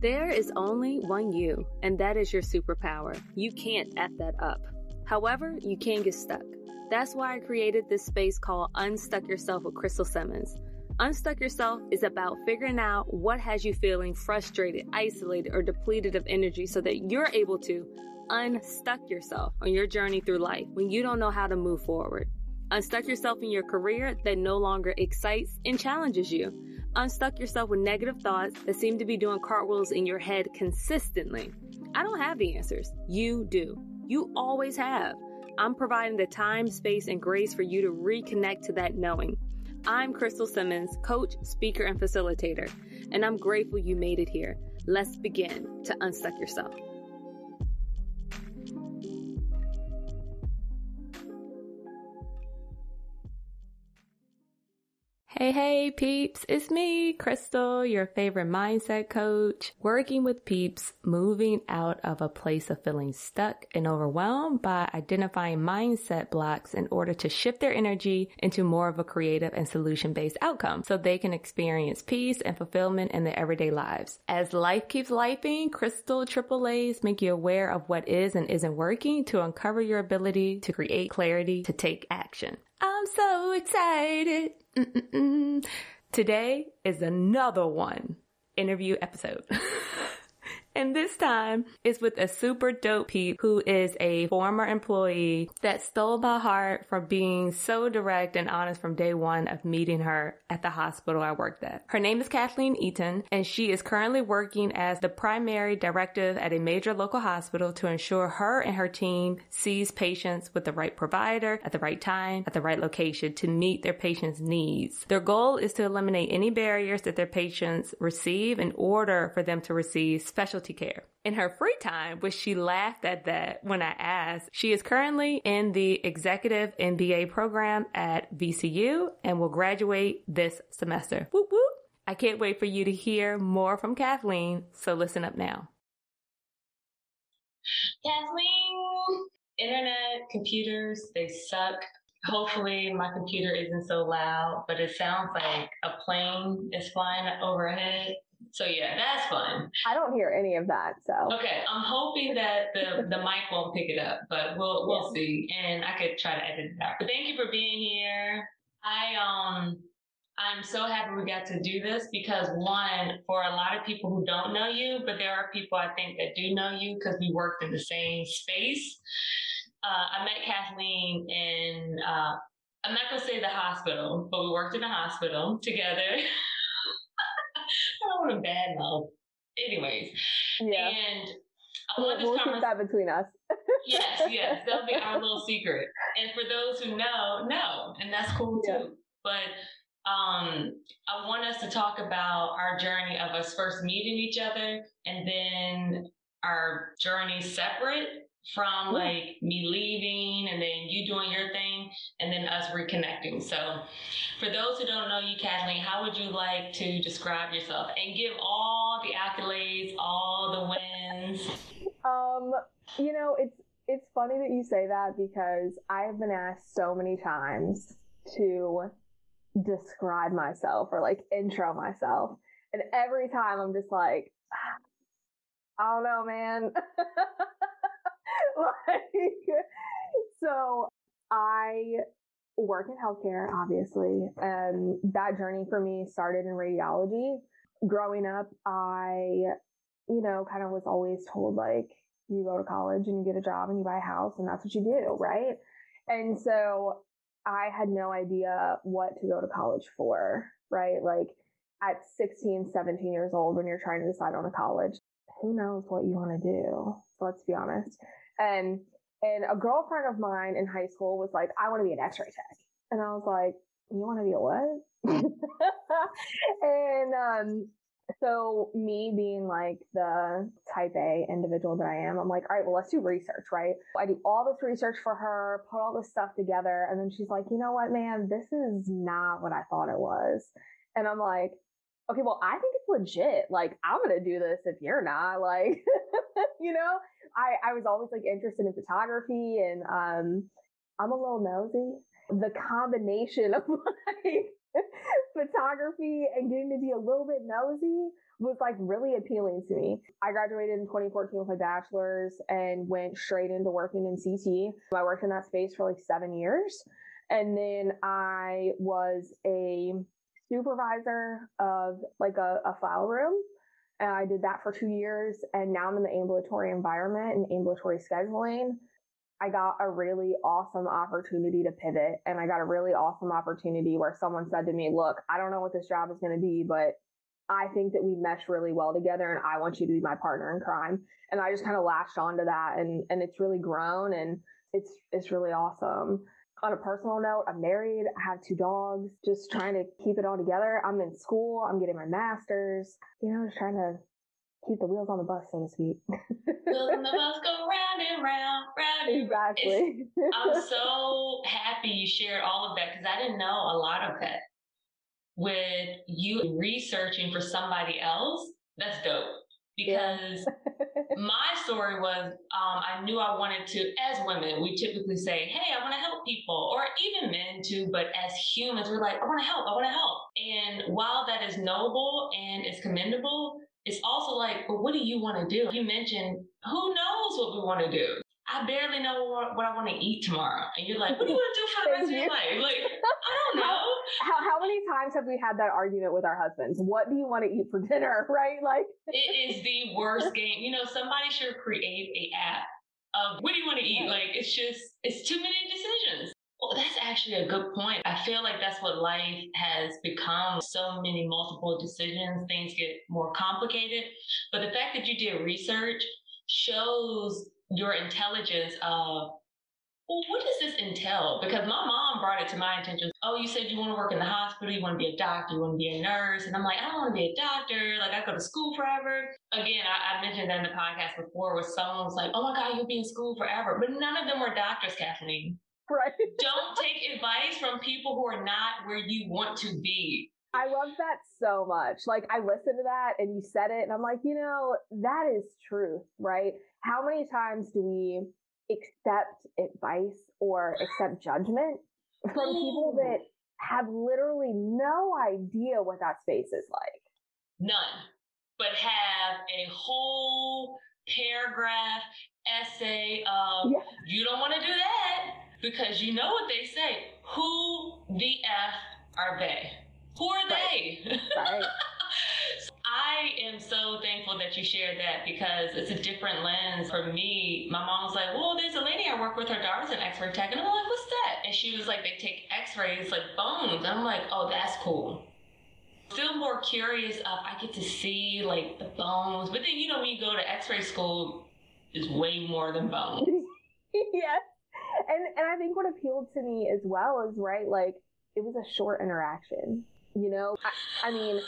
There is only one you, and that is your superpower. You can't F that up. However, you can get stuck. That's why I created this space called Unstuck Yourself with Crystal Simmons. Unstuck Yourself is about figuring out what has you feeling frustrated, isolated, or depleted of energy so that you're able to unstuck yourself on your journey through life when you don't know how to move forward. Unstuck yourself in your career that no longer excites and challenges you. Unstuck yourself with negative thoughts that seem to be doing cartwheels in your head consistently. I don't have the answers. You do. You always have. I'm providing the time, space, and grace for you to reconnect to that knowing. I'm Crystal Simmons, coach, speaker, and facilitator, and I'm grateful you made it here. Let's begin to unstuck yourself. Hey, hey, peeps. It's me, Crystal, your favorite mindset coach, working with peeps moving out of a place of feeling stuck and overwhelmed by identifying mindset blocks in order to shift their energy into more of a creative and solution based outcome so they can experience peace and fulfillment in their everyday lives. As life keeps lifing, Crystal AAA's make you aware of what is and isn't working to uncover your ability to create clarity to take action. I'm so excited. Mm-mm-mm. Today is another one interview episode. And this time is with a super dope peep who is a former employee that stole my heart for being so direct and honest from day one of meeting her at the hospital I worked at. Her name is Kathleen Eaton and she is currently working as the primary directive at a major local hospital to ensure her and her team sees patients with the right provider at the right time at the right location to meet their patients' needs. Their goal is to eliminate any barriers that their patients receive in order for them to receive special specialty care. In her free time, which she laughed at that when I asked, she is currently in the executive MBA program at VCU and will graduate this semester. Whoop whoop. I can't wait for you to hear more from Kathleen, so listen up now. Kathleen, internet, computers, they suck. Hopefully, my computer isn't so loud, but it sounds like a plane is flying overhead. So yeah, that's fun. I don't hear any of that. So okay, I'm hoping that the the mic won't pick it up, but we'll we'll yeah. see, and I could try to edit it out. But thank you for being here. I um I'm so happy we got to do this because one, for a lot of people who don't know you, but there are people I think that do know you because we worked in the same space. Uh, I met Kathleen in, uh, I'm not to say the hospital, but we worked in a hospital together. I don't want to bad mouth. Anyways. Yeah. And I want we'll, this we'll keep that between us. yes, yes. That'll be our little secret. And for those who know, know. And that's cool too. Yeah. But um, I want us to talk about our journey of us first meeting each other and then our journey separate from like me leaving and then you doing your thing and then us reconnecting. So, for those who don't know you, Kathleen, how would you like to describe yourself and give all the accolades, all the wins? Um, you know, it's it's funny that you say that because I have been asked so many times to describe myself or like intro myself. And every time I'm just like, I don't know, man. like, so I work in healthcare, obviously, and that journey for me started in radiology. Growing up, I, you know, kind of was always told like, you go to college and you get a job and you buy a house and that's what you do, right? And so I had no idea what to go to college for, right? Like at 16, 17 years old, when you're trying to decide on a college, who knows what you want to do? Let's be honest. And and a girlfriend of mine in high school was like, I want to be an x-ray tech. And I was like, you want to be a what? and um, so me being like the type A individual that I am, I'm like, all right, well, let's do research, right? I do all this research for her, put all this stuff together. And then she's like, you know what, man, this is not what I thought it was. And I'm like, okay, well, I think it's legit. Like, I'm going to do this if you're not. Like, you know, I, I was always like interested in photography and um, I'm a little nosy. The combination of like photography and getting to be a little bit nosy was like really appealing to me. I graduated in 2014 with my bachelor's and went straight into working in CT. I worked in that space for like seven years. And then I was a supervisor of like a, a file room. And I did that for two years. And now I'm in the ambulatory environment and ambulatory scheduling. I got a really awesome opportunity to pivot and I got a really awesome opportunity where someone said to me, look, I don't know what this job is going to be, but I think that we mesh really well together and I want you to be my partner in crime. And I just kind of latched onto that and, and it's really grown and it's, it's really awesome. On a personal note, I'm married. I have two dogs, just trying to keep it all together. I'm in school. I'm getting my master's, you know, just trying to keep the wheels on the bus, so to speak. wheels on the bus go round and round, round. Exactly. I'm so happy you shared all of that because I didn't know a lot of that. With you researching for somebody else, that's dope. Because yeah. my story was, um, I knew I wanted to, as women, we typically say, Hey, I want to help people, or even men too, but as humans, we're like, I want to help, I want to help. And while that is noble and is commendable, it's also like, well, what do you want to do? You mentioned, who knows what we want to do? I barely know what, what I want to eat tomorrow. And you're like, what do you want to do for the rest of your life? Like, I don't know. How, how, many times have we had that argument with our husbands? What do you want to eat for dinner? Right? Like, it is the worst game. You know, somebody should create a app of what do you want to eat? Like, it's just, it's too many decisions. Well, that's actually a good point. I feel like that's what life has become. So many multiple decisions, things get more complicated. But the fact that you did research shows your intelligence of, well, what does this entail? Because my mom brought it to my attention. Oh, you said you want to work in the hospital, you want to be a doctor, you want to be a nurse. And I'm like, I don't want to be a doctor. Like, I go to school forever. Again, I, I mentioned that in the podcast before where someone was like, oh my God, you'll be in school forever. But none of them were doctors, Kathleen. Right. Don't take advice from people who are not where you want to be. I love that so much. Like I listened to that and you said it and I'm like, you know, that is truth, right? How many times do we accept advice or accept judgment from people that have literally no idea what that space is like? None. But have a whole paragraph essay of yeah. you don't want to do that because you know what they say. Who the F are they? Who are they? Right. I am so thankful that you shared that because it's a different lens for me. My mom was like, well, there's a lady I work with, her daughter's an x-ray tech. And I'm like, what's that? And she was like, they take x-rays like bones. I'm like, oh, that's cool. Still more curious of, I get to see like the bones. But then, you know, when you go to x-ray school, is way more than bones. yes and and I think what appealed to me as well is right, like it was a short interaction. You know, I, I mean,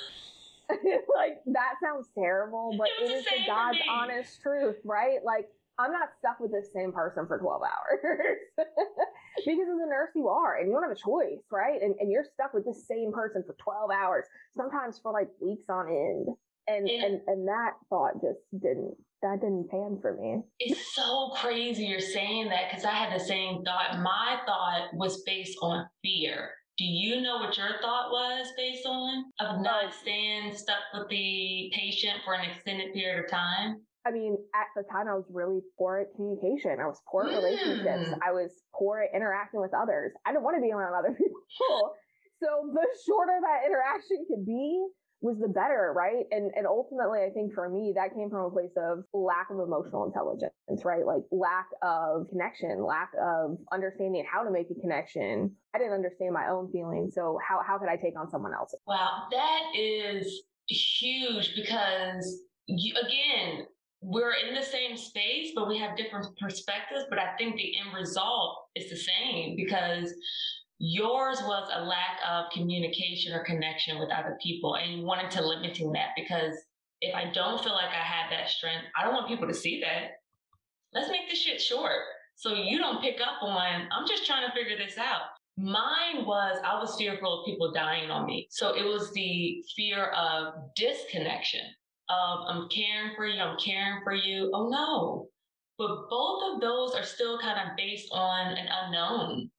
like that sounds terrible, but it, it is the God's honest truth, right? Like I'm not stuck with this same person for 12 hours because as a nurse you are and you don't have a choice, right? And, and you're stuck with the same person for 12 hours, sometimes for like weeks on end. And, and, and, and that thought just didn't that didn't pan for me. It's so crazy you're saying that because I had the same thought. My thought was based on fear. Do you know what your thought was based on of not staying stuck with the patient for an extended period of time? I mean, at the time, I was really poor at communication. I was poor at mm. relationships. I was poor at interacting with others. I didn't want to be around other people. so the shorter that interaction could be, was the better, right? And and ultimately, I think for me, that came from a place of lack of emotional intelligence, right? Like lack of connection, lack of understanding how to make a connection. I didn't understand my own feelings, so how how could I take on someone else's? Wow, that is huge because you, again, we're in the same space, but we have different perspectives. But I think the end result is the same because Yours was a lack of communication or connection with other people and you wanted to limiting that because if I don't feel like I have that strength, I don't want people to see that. Let's make this shit short. So you don't pick up on, I'm just trying to figure this out. Mine was, I was fearful of people dying on me. So it was the fear of disconnection of I'm caring for you, I'm caring for you. Oh no. But both of those are still kind of based on an unknown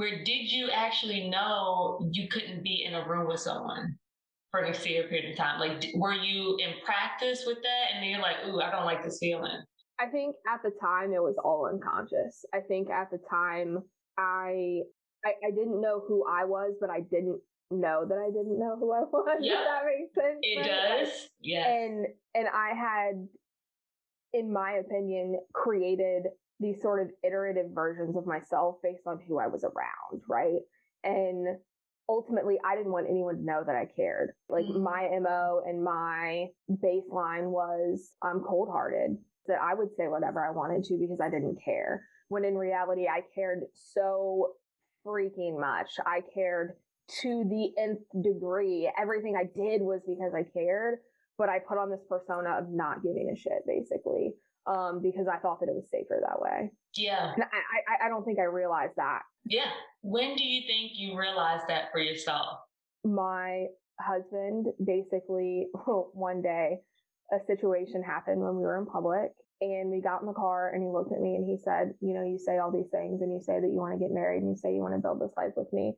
where did you actually know you couldn't be in a room with someone for an extended period of time? Like, were you in practice with that? And then you're like, ooh, I don't like this feeling. I think at the time it was all unconscious. I think at the time I, I, I didn't know who I was, but I didn't know that I didn't know who I was. Yeah. That makes sense. It right? does. Yeah. And and I had, in my opinion, created these sort of iterative versions of myself based on who I was around, right? And ultimately I didn't want anyone to know that I cared. Like mm-hmm. my MO and my baseline was I'm cold hearted that I would say whatever I wanted to because I didn't care. When in reality, I cared so freaking much. I cared to the nth degree. Everything I did was because I cared, but I put on this persona of not giving a shit, basically, um, because I thought that it was safer that way. Yeah. And I, I, I don't think I realized that. Yeah. When do you think you realized that for yourself? My husband basically one day a situation happened when we were in public and we got in the car and he looked at me and he said, you know, you say all these things and you say that you want to get married and you say you want to build this life with me.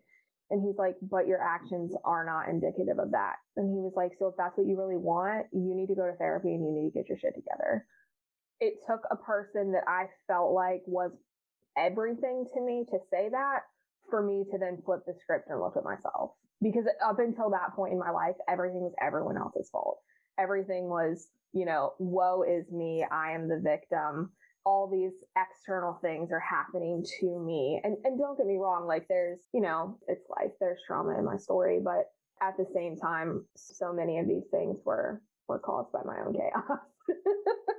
And he's like, but your actions are not indicative of that. And he was like, so if that's what you really want, you need to go to therapy and you need to get your shit together. It took a person that I felt like was everything to me to say that for me to then flip the script and look at myself. Because up until that point in my life, everything was everyone else's fault everything was, you know, woe is me. I am the victim. All these external things are happening to me. And, and don't get me wrong, like there's, you know, it's life. There's trauma in my story, but at the same time, so many of these things were, were caused by my own chaos.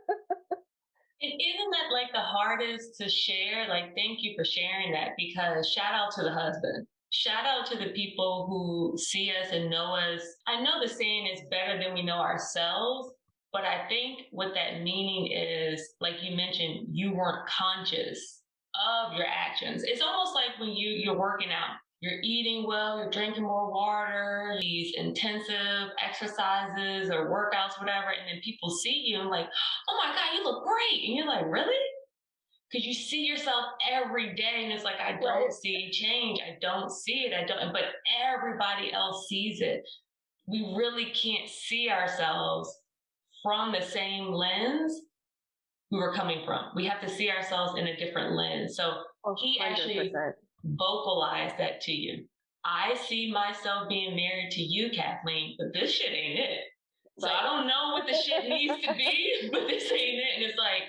And isn't that like the hardest to share? Like, thank you for sharing that because shout out to the husband shout out to the people who see us and know us. I know the saying is better than we know ourselves, but I think what that meaning is, like you mentioned, you weren't conscious of your actions. It's almost like when you, you're working out, you're eating well, you're drinking more water, these intensive exercises or workouts, whatever, and then people see you and like, oh my God, you look great. And you're like, really? because you see yourself every day and it's like i don't see change. I don't see it. I don't but everybody else sees it. We really can't see ourselves from the same lens we were coming from. We have to see ourselves in a different lens. So oh, he actually vocalized that to you i see myself being married to you kathleen but this shit ain't it so i don't know what the shit needs to be but this ain't it and it's like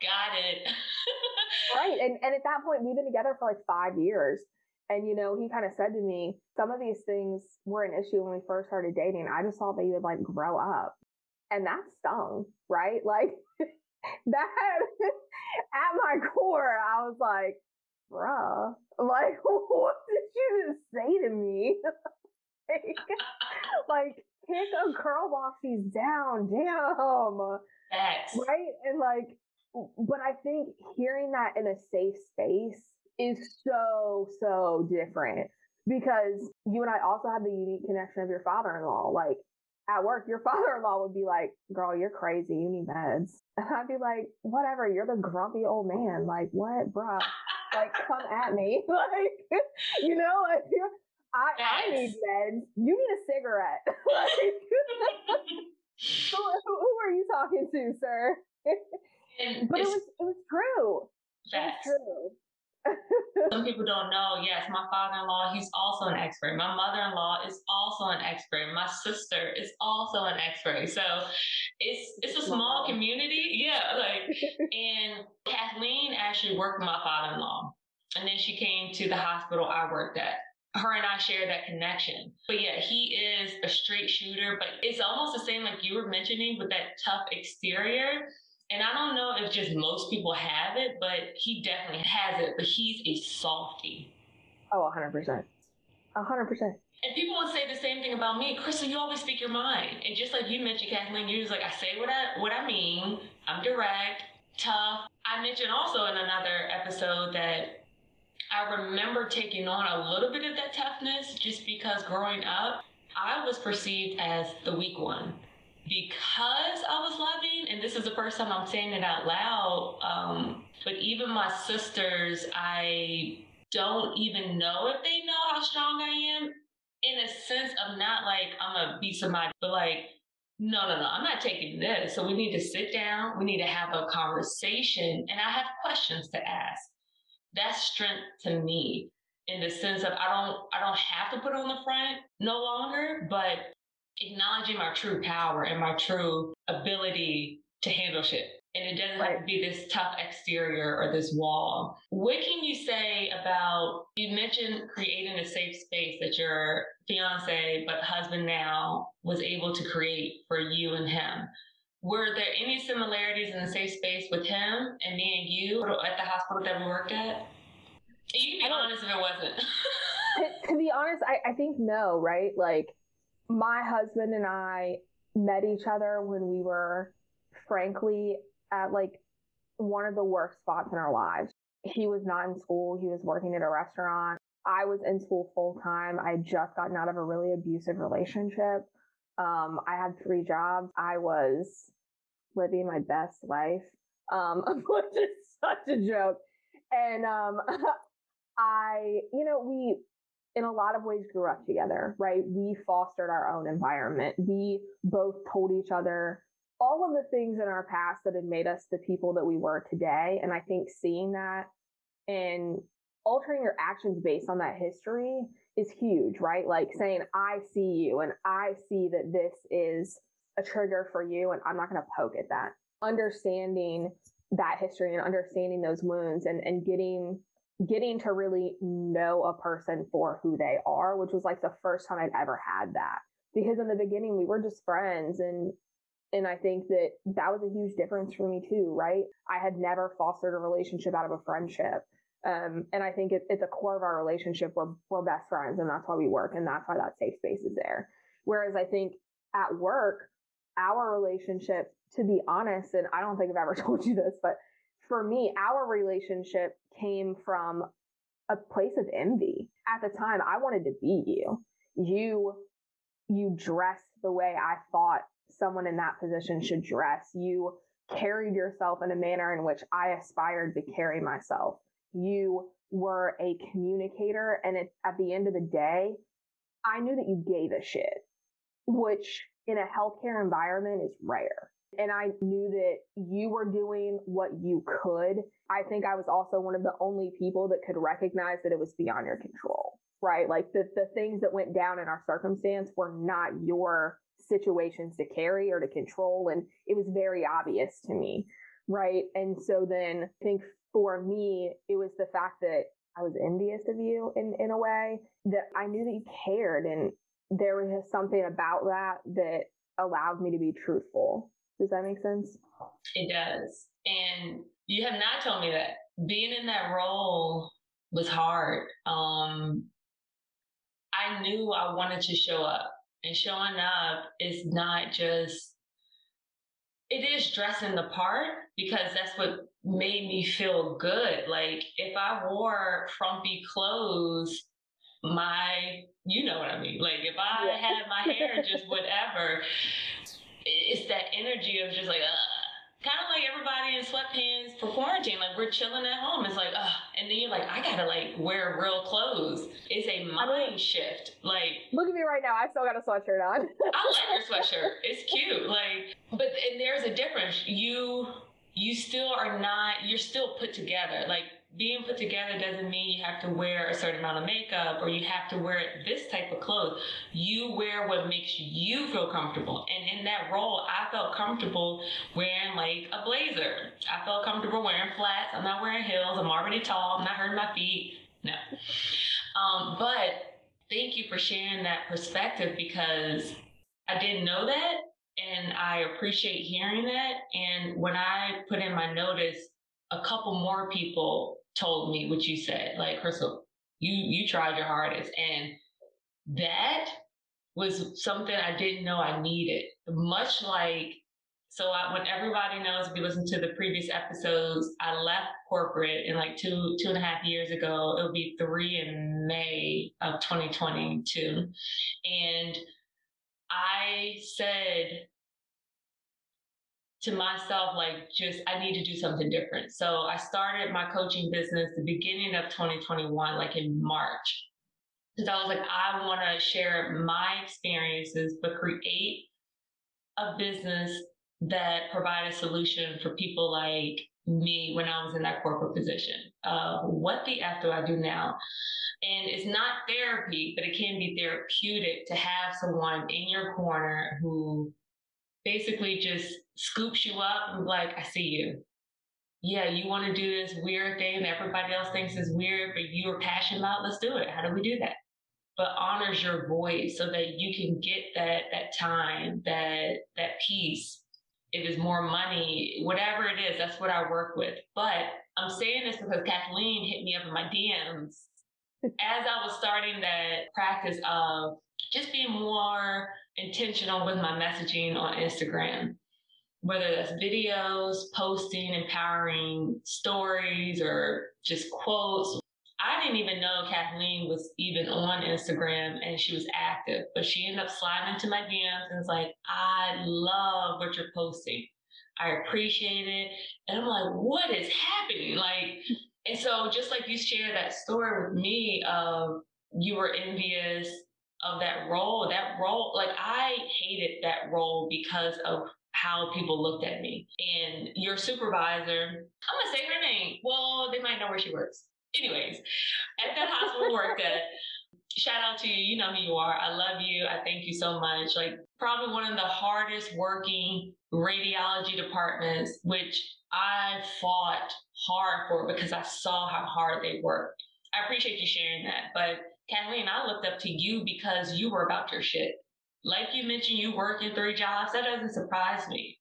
got it right. And and at that point, we've been together for like five years. And you know, he kind of said to me, some of these things were an issue when we first started dating. I just thought that you would like grow up. And that stung, right? Like that at my core, I was like, bruh, like, what did you just say to me? like, like, pick a girl boxies down, damn. Yes. Right? And like, but I think hearing that in a safe space is so, so different because you and I also have the unique connection of your father in law. Like at work, your father in law would be like, girl, you're crazy. You need meds. And I'd be like, whatever. You're the grumpy old man. Like, what, bruh? Like, come at me. like, you know, like, I, yes. I need meds. You need a cigarette. like, who, who, who are you talking to, sir? But it was it was true. That's true. Some people don't know. Yes, my father-in-law, he's also an expert. My mother-in-law is also an expert. My sister is also an expert. So it's it's a small community. Yeah, like and Kathleen actually worked with my father-in-law. And then she came to the hospital I worked at her and I share that connection. But yeah, he is a straight shooter, but it's almost the same like you were mentioning with that tough exterior and I don't know if just most people have it, but he definitely has it. But he's a softy. Oh, 100%. 100%. And people would say the same thing about me. Crystal, you always speak your mind. And just like you mentioned, Kathleen, you're just like, I say what I, what I mean. I'm direct, tough. I mentioned also in another episode that I remember taking on a little bit of that toughness just because growing up, I was perceived as the weak one because I was loving, and this is the first time I'm saying it out loud. Um, but even my sisters, I don't even know if they know how strong I am in a sense of not like I'm gonna beat somebody, but like, no, no, no, I'm not taking this. So we need to sit down, we need to have a conversation, and I have questions to ask. That's strength to me in the sense of I don't I don't have to put on the front no longer, but acknowledging my true power and my true ability to handle shit. And it doesn't right. have to be this tough exterior or this wall. What can you say about, you mentioned creating a safe space that your fiance, but husband now, was able to create for you and him. Were there any similarities in the safe space with him and me and you at the hospital that we worked at? You can be honest if it wasn't. to, to, be honest, I, I think no, right? Like, my husband and I met each other when we were, frankly, at like one of the worst spots in our lives. He was not in school, he was working at a restaurant. I was in school full time. I had just gotten out of a really abusive relationship. Um, I had three jobs. I was living my best life, um, which is such a joke. And um, I, you know, we, in a lot of ways, grew up together, right? We fostered our own environment. We both told each other all of the things in our past that had made us the people that we were today. And I think seeing that and altering your actions based on that history is huge, right? Like saying, I see you and I see that this is a trigger for you and I'm not going to poke at that. Understanding that history and understanding those wounds and, and getting getting to really know a person for who they are, which was like the first time I'd ever had that. Because in the beginning we were just friends and and I think that that was a huge difference for me too, right? I had never fostered a relationship out of a friendship. Um, and I think it, it's a core of our relationship. We're, we're best friends and that's why we work. And that's why that safe space is there. Whereas I think at work, our relationship, to be honest, and I don't think I've ever told you this, but for me, our relationship came from a place of envy. At the time, I wanted to be you. You, you dressed the way I thought someone in that position should dress. You carried yourself in a manner in which I aspired to carry myself you were a communicator and it, at the end of the day, I knew that you gave a shit, which in a healthcare environment is rare. And I knew that you were doing what you could. I think I was also one of the only people that could recognize that it was beyond your control, right? Like the, the things that went down in our circumstance were not your situations to carry or to control. And it was very obvious to me, right? And so then I think for me, it was the fact that I was envious of you in, in a way that I knew that you cared. And there was something about that that allowed me to be truthful. Does that make sense? It does. And you have not told me that being in that role was hard. Um, I knew I wanted to show up and showing up is not just it is dressing the part because that's what made me feel good. Like if I wore frumpy clothes, my you know what I mean. Like if I yeah. had my hair just whatever, it's that energy of just like uh kind of like everybody in sweatpants for quarantine. Like we're chilling at home. It's like, uh, and then you're like, I gotta like wear real clothes. It's a mind shift. Like, look at me right now. I still got a sweatshirt on. I like your sweatshirt. It's cute. Like, but and there's a difference. You you still are not. You're still put together. Like being put together doesn't mean you have to wear a certain amount of makeup or you have to wear this type of clothes. You wear what makes you feel comfortable. And in that role, I felt comfortable wearing like a blazer. I felt comfortable wearing flats. I'm not wearing heels. I'm already tall. I'm not hurting my feet. No. Um, but thank you for sharing that perspective because I didn't know that and I appreciate hearing that. And when I put in my notice, a couple more people told me what you said. Like, Crystal, you you tried your hardest, and that was something I didn't know I needed. Much like, so I, when everybody knows, if you listen to the previous episodes, I left corporate in like two two and a half years ago. It'll be three in May of 2022, and I said to myself, like, just I need to do something different. So I started my coaching business the beginning of 2021, like in March. Because I was like, I want to share my experiences, but create a business that provide a solution for people like me when I was in that corporate position. Uh, what the F do I do now? And it's not therapy, but it can be therapeutic to have someone in your corner who basically just scoops you up and like, I see you. Yeah, you want to do this weird thing that everybody else thinks is weird, but you are passionate about. Let's do it. How do we do that? But honors your voice so that you can get that that time, that that peace. If it's more money, whatever it is, that's what I work with. But I'm saying this because Kathleen hit me up in my DMs as I was starting that practice of just being more intentional with my messaging on Instagram, whether that's videos, posting, empowering stories, or just quotes. I didn't even know Kathleen was even on Instagram and she was active, but she ended up sliding into my DMs and was like, I love what you're posting. I appreciate it. And I'm like, what is happening? Like, and so just like you shared that story with me of you were envious of that role, that role, like I hated that role because of how people looked at me. And your supervisor, I'm gonna say her name. Well, they might know where she works. Anyways, at that hospital worked at, shout out to you. You know who you are. I love you. I thank you so much. Like probably one of the hardest working radiology departments, which I fought hard for because I saw how hard they worked. I appreciate you sharing that. But Kathleen, I looked up to you because you were about your shit. Like you mentioned, you work in three jobs. That doesn't surprise me.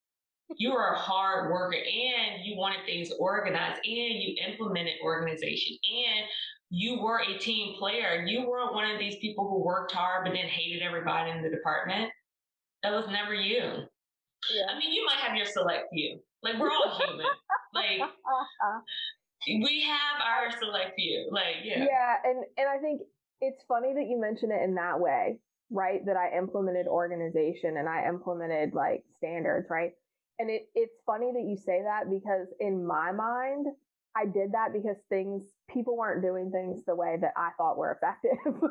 You were a hard worker and you wanted things organized and you implemented organization and you were a team player. You weren't one of these people who worked hard but then hated everybody in the department. That was never you. Yeah. I mean, you might have your select few. Like we're all human. like we have our select few. Like yeah. Yeah, and and I think it's funny that you mention it in that way, right? That I implemented organization and I implemented like standards, right? And it it's funny that you say that because in my mind, I did that because things people weren't doing things the way that I thought were effective.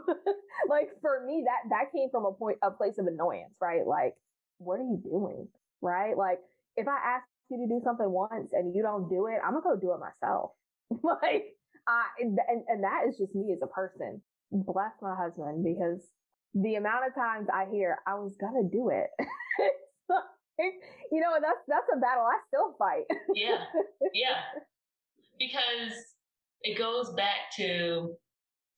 like for me, that that came from a point a place of annoyance, right? Like, what are you doing? Right? Like if I ask you to do something once and you don't do it, I'm gonna go do it myself. like I and, and that is just me as a person. Bless my husband because the amount of times I hear I was gonna do it. you know, that's that's a battle I still fight. yeah. Yeah because it goes back to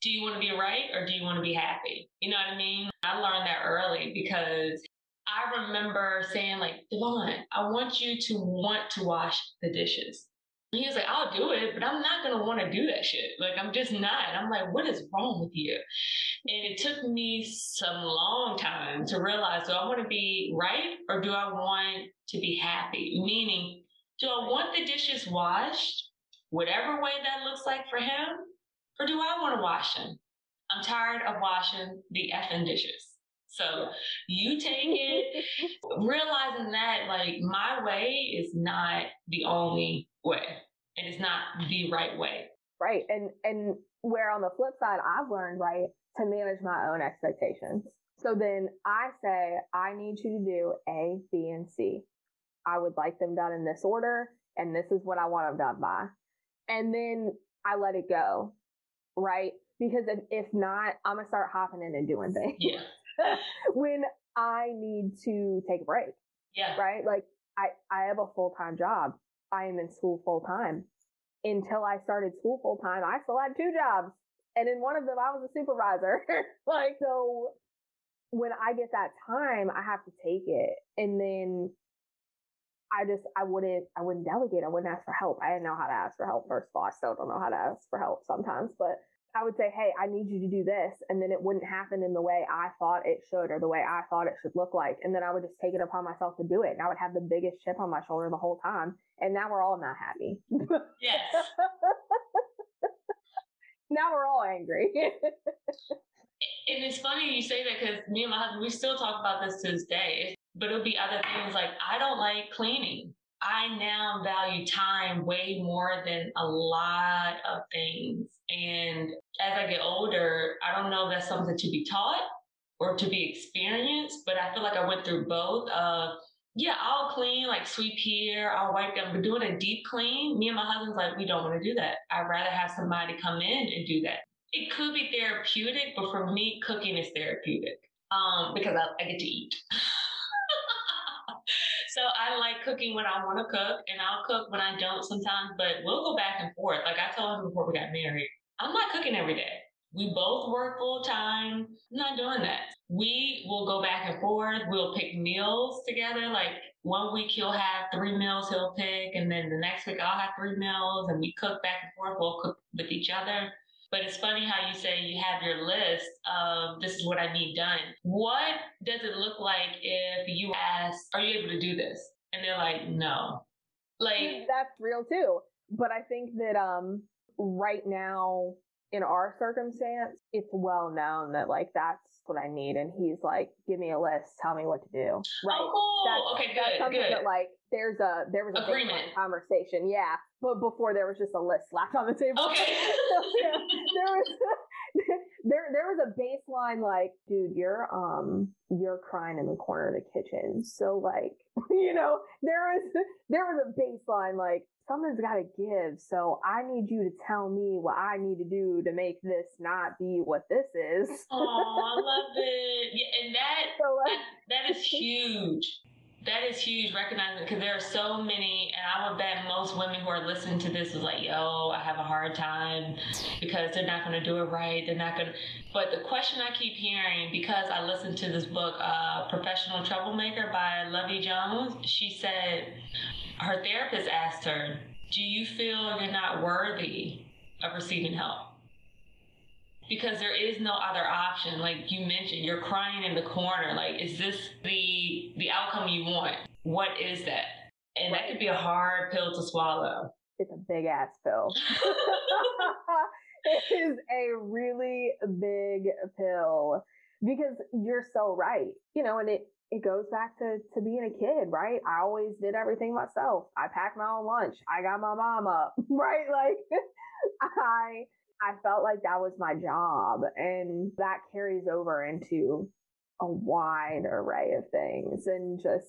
do you want to be right or do you want to be happy? You know what I mean? I learned that early because I remember saying like, Devon, I want you to want to wash the dishes. He was like, I'll do it, but I'm not going to want to do that shit. Like, I'm just not. I'm like, what is wrong with you? And it took me some long time to realize, do I want to be right or do I want to be happy? Meaning, do I want the dishes washed whatever way that looks like for him, or do I want to wash them? I'm tired of washing the effing dishes. So you take it, realizing that like my way is not the only way. and It is not the right way. Right. And and where on the flip side I've learned, right, to manage my own expectations. So then I say, I need you to do A, B, and C. I would like them done in this order, and this is what I want them done by and then I let it go, right? Because if, if not, I'm gonna start hopping in and doing things. Yeah. when I need to take a break. Yeah. Right? Like I, I have a full time job. I am in school full time. Until I started school full time, I still had two jobs. And in one of them, I was a supervisor. like, so when I get that time, I have to take it. And then I just I wouldn't I wouldn't delegate. I wouldn't ask for help. I didn't know how to ask for help first of all. I still don't know how to ask for help sometimes, but I would say, hey, I need you to do this, and then it wouldn't happen in the way I thought it should or the way I thought it should look like, and then I would just take it upon myself to do it, and I would have the biggest chip on my shoulder the whole time, and now we're all not happy. Yes. now we're all angry. and it's funny you say that because me and my husband we still talk about this to this day but it'll be other things like I don't like cleaning. I now value time way more than a lot of things. And as I get older, I don't know if that's something to be taught or to be experienced, but I feel like I went through both of yeah, I'll clean, like sweep here, I'll wipe them, but doing a deep clean, me and my husband's like, we don't want to do that. I'd rather have somebody come in and do that. It could be therapeutic, but for me, cooking is therapeutic um, because I, I get to eat. so I like cooking when I want to cook, and I'll cook when I don't sometimes, but we'll go back and forth. Like I told him before we got married, I'm not cooking every day. We both work full time. I'm not doing that. We will go back and forth. We'll pick meals together. Like one week he'll have three meals he'll pick, and then the next week I'll have three meals, and we cook back and forth. We'll cook with each other. But it's funny how you say you have your list of this is what I need done. What does it look like if you ask, Are you able to do this? And they're like, No. Like that's real too. But I think that um right now in our circumstance, it's well known that like that's what I need. And he's like, give me a list, tell me what to do. Right. Oh, cool. That's, okay, good. That's something good. that like there's a there was a agreement conversation. Yeah. But before there was just a list slapped on the table. Okay. so, yeah, there was there there was a baseline like, dude, you're um you're crying in the corner of the kitchen. So like, you know, there was there was a baseline like something's got to give. So I need you to tell me what I need to do to make this not be what this is. oh, I love it. Yeah, and that, so, uh, that, that is huge. That is huge, recognizing because there are so many, and I would bet most women who are listening to this is like, yo, I have a hard time because they're not going to do it right. They're not going to. But the question I keep hearing, because I listened to this book, uh, Professional Troublemaker by Luvvie Jones, she said, her therapist asked her, Do you feel you're not worthy of receiving help? Because there is no other option. Like you mentioned, you're crying in the corner. Like, is this the the outcome you want? What is that? And that could be a hard pill to swallow. It's a big ass pill. it is a really big pill because you're so right. You know, and it it goes back to, to being a kid, right? I always did everything myself. I packed my own lunch. I got my mom up, right? Like I, I felt like that was my job and that carries over into a wide array of things and just,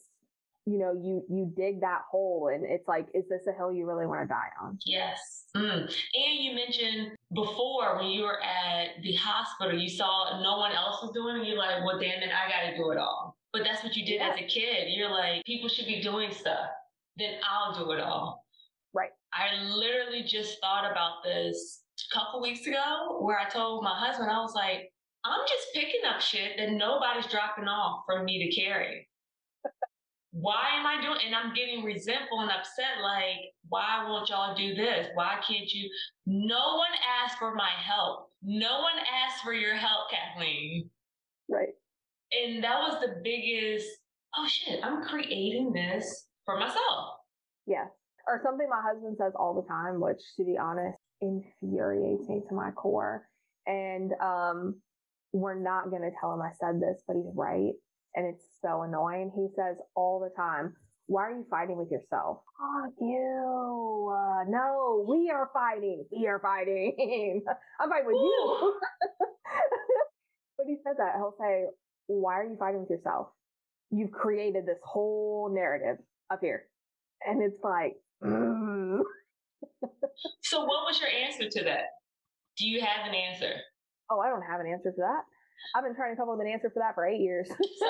you know, you, you dig that hole and it's like, is this a hill you really want to die on? Yes. Mm. And you mentioned before when you were at the hospital, you saw no one else was doing it. You're like, well, damn it, I got to do it all. But that's what you did yeah. as a kid. You're like, people should be doing stuff. Then I'll do it all. Right. I literally just thought about this a couple weeks ago where I told my husband, I was like, I'm just picking up shit that nobody's dropping off for me to carry. why am I doing and I'm getting resentful and upset like why won't y'all do this? Why can't you? No one asked for my help. No one asked for your help, Kathleen. Right. And that was the biggest, oh shit, I'm creating this for myself. Yeah. Or something my husband says all the time, which to be honest, infuriates me to my core. And um, we're not going to tell him I said this, but he's right. And it's so annoying. He says all the time, why are you fighting with yourself? Fuck you. Uh, no, we are fighting. We are fighting. I'm fighting with you. but he says that. He'll say, why are you fighting with yourself? You've created this whole narrative up here. And it's like, mm. So what was your answer to that? Do you have an answer? Oh, I don't have an answer for that. I've been trying to come up with an answer for that for eight years. so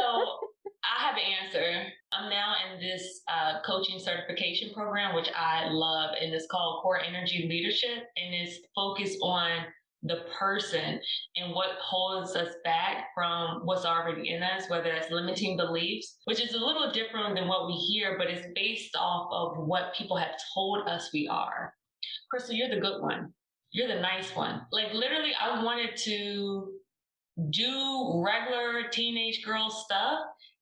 I have an answer. I'm now in this uh, coaching certification program, which I love, and it's called Core Energy Leadership, and it's focused on the person and what holds us back from what's already in us, whether that's limiting beliefs, which is a little different than what we hear, but it's based off of what people have told us we are. Crystal, you're the good one. You're the nice one. Like literally, I wanted to do regular teenage girl stuff.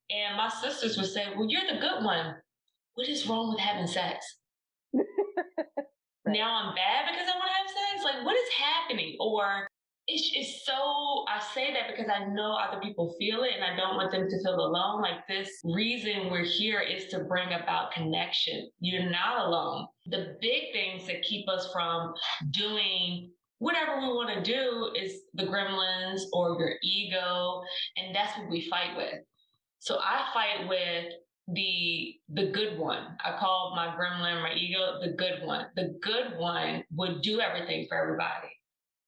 And my sisters would say, Well, you're the good one. What is wrong with having sex? Right. Now I'm bad because I want to have sex. Like, what is happening? Or it's, it's so, I say that because I know other people feel it and I don't want them to feel alone. Like this reason we're here is to bring about connection. You're not alone. The big things that keep us from doing whatever we want to do is the gremlins or your ego. And that's what we fight with. So I fight with the the good one. I call my gremlin, my ego, the good one. The good one would do everything for everybody.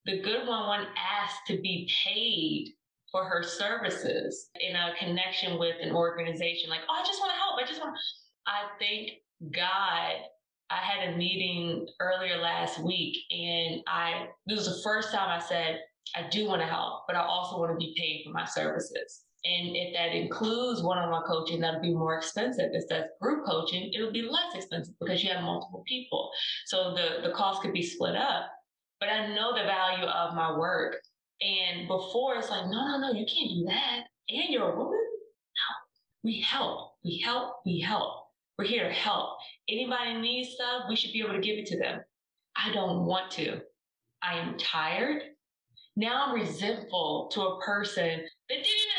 The good one wouldn't ask to be paid for her services in a connection with an organization. Like, oh, I just want to help. I just want. I thank God. I had a meeting earlier last week, and I this was the first time I said I do want to help, but I also want to be paid for my services. And if that includes one-on-one coaching, that'll be more expensive. If that's group coaching, it'll be less expensive because you have multiple people. So the, the cost could be split up. But I know the value of my work. And before it's like, no, no, no, you can't do that. And you're a woman? No. We help. We help. We help. We're here to help. Anybody needs stuff, we should be able to give it to them. I don't want to. I am tired. Now I'm resentful to a person that didn't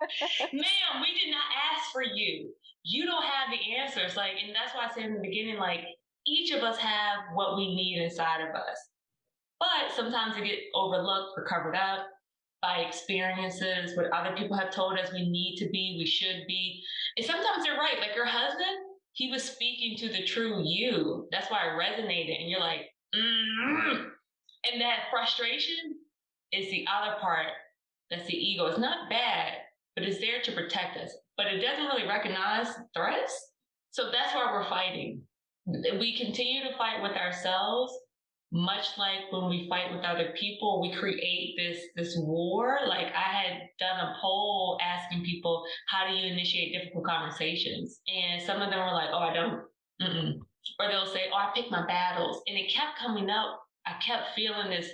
Ma'am, we did not ask for you. You don't have the answers. Like, and that's why I said in the beginning, like, each of us have what we need inside of us. But sometimes it get overlooked or covered up by experiences, what other people have told us we need to be, we should be. And sometimes they're right. Like your husband, he was speaking to the true you. That's why it resonated. And you're like, mm-hmm. and that frustration is the other part. That's the ego. It's not bad but it's there to protect us. But it doesn't really recognize threats. So that's why we're fighting. We continue to fight with ourselves, much like when we fight with other people, we create this this war. Like I had done a poll asking people, how do you initiate difficult conversations? And some of them were like, oh, I don't. Mm-mm. Or they'll say, oh, I pick my battles. And it kept coming up. I kept feeling this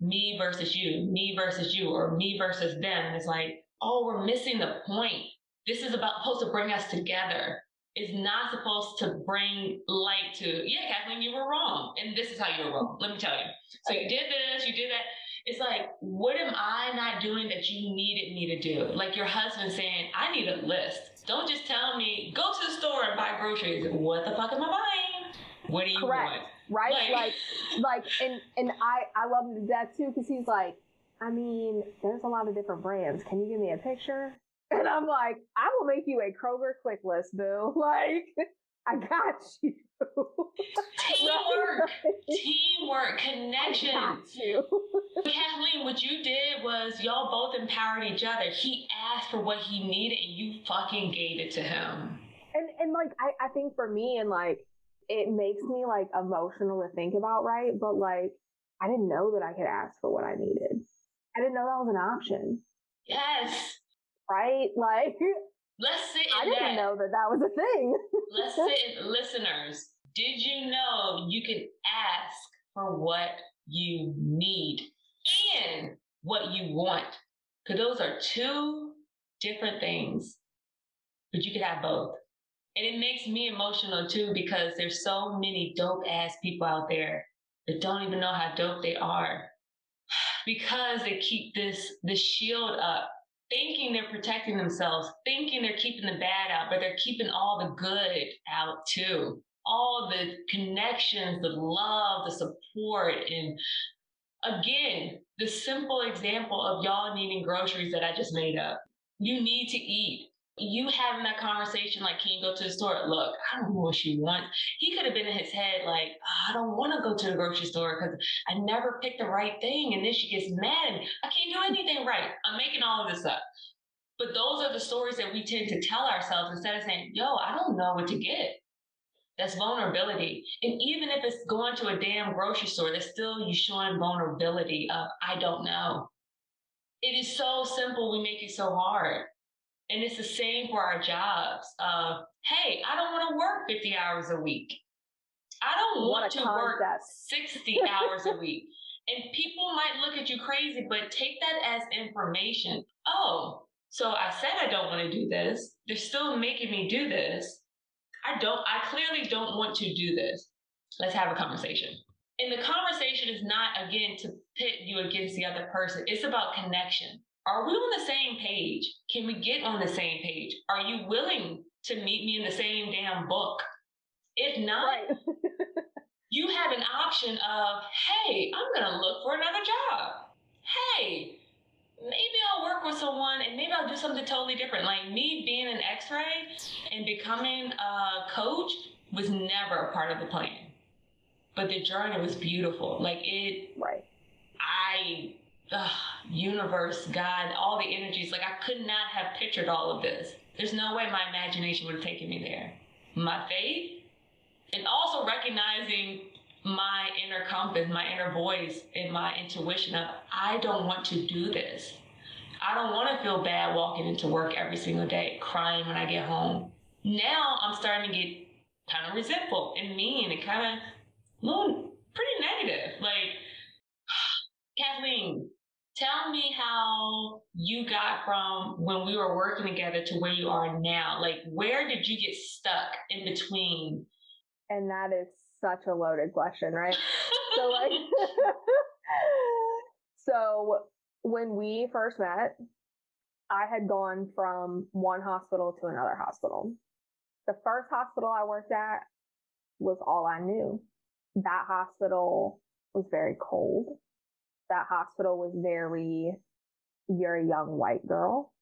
me versus you, me versus you, or me versus them. It's like, oh, we're missing the point. This is about supposed to bring us together. It's not supposed to bring light to, yeah, Kathleen, you were wrong. And this is how you were wrong. Let me tell you. So you did this, you did that. It's like, what am I not doing that you needed me to do? Like your husband saying, I need a list. Don't just tell me, go to the store and buy groceries. What the fuck am I buying? What do you Correct. want? Right? Like, like, like, and and I I love him to death too because he's like, I mean, there's a lot of different brands. Can you give me a picture? And I'm like, I will make you a Kroger quick list, boo. Like, I got you. Teamwork, teamwork, connection. Kathleen, what you did was y'all both empowered each other. He asked for what he needed, and you fucking gave it to him. And and like I, I think for me, and like it makes me like emotional to think about, right? But like I didn't know that I could ask for what I needed. I didn't know that was an option. Yes. Right? Like, let's sit I didn't that. know that that was a thing. let's sit, listeners. Did you know you can ask for what you need and what you want? Because those are two different things, but you could have both. And it makes me emotional too because there's so many dope ass people out there that don't even know how dope they are because they keep this this shield up thinking they're protecting themselves thinking they're keeping the bad out but they're keeping all the good out too. All the connections the love the support and again the simple example of y'all needing groceries that i just made up. You need to eat you having that conversation like, can you go to the store? Look, I don't know what she wants. He could have been in his head like, oh, I don't want to go to the grocery store because I never picked the right thing. And then she gets mad and I can't do anything right. I'm making all of this up. But those are the stories that we tend to tell ourselves instead of saying, yo, I don't know what to get. That's vulnerability. And even if it's going to a damn grocery store, that's still you showing vulnerability of, I don't know. It is so simple. We make it so hard. And it's the same for our jobs. Uh, hey, I don't want to work 50 hours a week. I don't want to work 60 hours a week. And people might look at you crazy, but take that as information. Oh, so I said I don't want to do this. They're still making me do this. I don't, I clearly don't want to do this. Let's have a conversation. And the conversation is not, again, to pit you against the other person. It's about connection. Are we on the same page? Can we get on the same page? Are you willing to meet me in the same damn book? If not, right. you have an option of, hey, I'm going to look for another job. Hey, maybe I'll work with someone and maybe I'll do something totally different. Like me being an x ray and becoming a coach was never a part of the plan. But the journey was beautiful. Like it, right. I, ugh, universe, God, all the energies, like I could not have pictured all of this. There's no way my imagination would have taken me there. My faith, and also recognizing my inner compass, my inner voice, and my intuition of I don't want to do this. I don't want to feel bad walking into work every single day, crying when I get home. Now I'm starting to get kind of resentful and mean and kind of little pretty negative. Like, Kathleen, tell me how you got from when we were working together to where you are now. Like, where did you get stuck in between? And that is such a loaded question, right? so like so when we first met, I had gone from one hospital to another hospital. The first hospital I worked at was all I knew. That hospital was very cold. That hospital was very, you're a young white girl.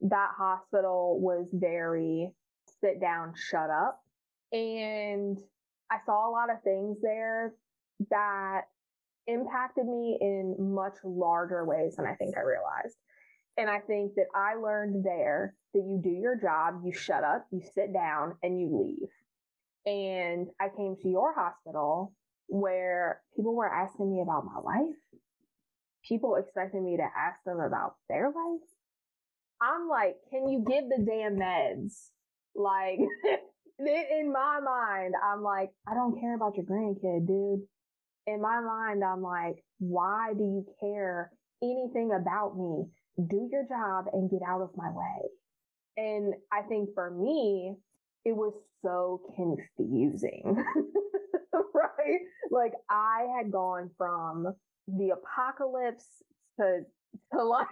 That hospital was very sit down, shut up. And I saw a lot of things there that impacted me in much larger ways than I think I realized. And I think that I learned there that you do your job, you shut up, you sit down, and you leave. And I came to your hospital where people were asking me about my life. People expecting me to ask them about their life. I'm like, can you give the damn meds? Like, in my mind, I'm like, I don't care about your grandkid, dude. In my mind, I'm like, why do you care anything about me? Do your job and get out of my way. And I think for me, it was so confusing, right? Like I had gone from the apocalypse to, to like,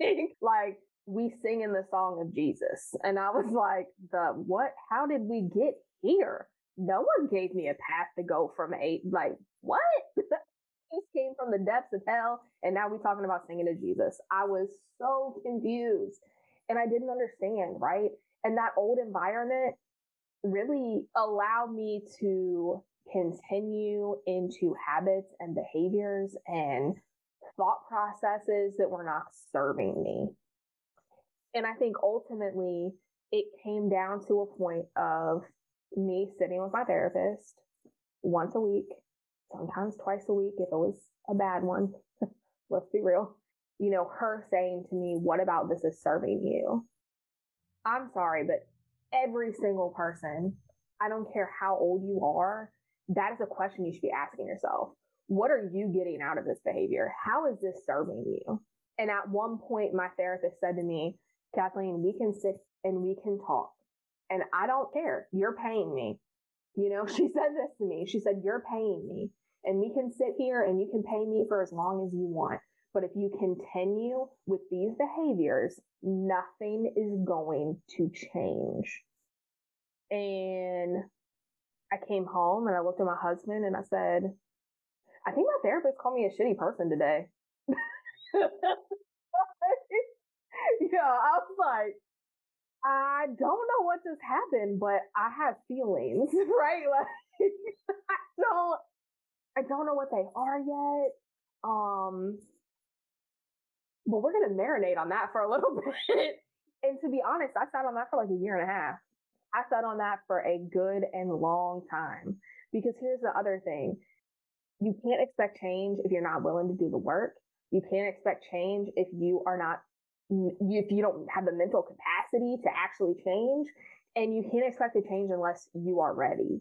like we sing in the song of Jesus. And I was like, the what? How did we get here? No one gave me a path to go from eight. Like, what? this came from the depths of hell. And now we're talking about singing to Jesus. I was so confused and I didn't understand, right? And that old environment really allowed me to continue into habits and behaviors and thought processes that were not serving me. And I think ultimately it came down to a point of me sitting with my therapist once a week, sometimes twice a week if it was a bad one. Let's be real. You know, her saying to me, What about this is serving you? I'm sorry, but every single person, I don't care how old you are, that is a question you should be asking yourself. What are you getting out of this behavior? How is this serving you? And at one point, my therapist said to me, Kathleen, we can sit and we can talk. And I don't care. You're paying me. You know, she said this to me. She said, You're paying me. And we can sit here and you can pay me for as long as you want. But if you continue with these behaviors, nothing is going to change. And I came home and I looked at my husband and I said, I think my therapist called me a shitty person today. yeah, I was like, I don't know what just happened, but I have feelings, right? Like I don't I don't know what they are yet. Um but we're gonna marinate on that for a little bit. and to be honest, I sat on that for like a year and a half. I sat on that for a good and long time. Because here's the other thing. You can't expect change if you're not willing to do the work. You can't expect change if you are not if you don't have the mental capacity to actually change and you can't expect to change unless you are ready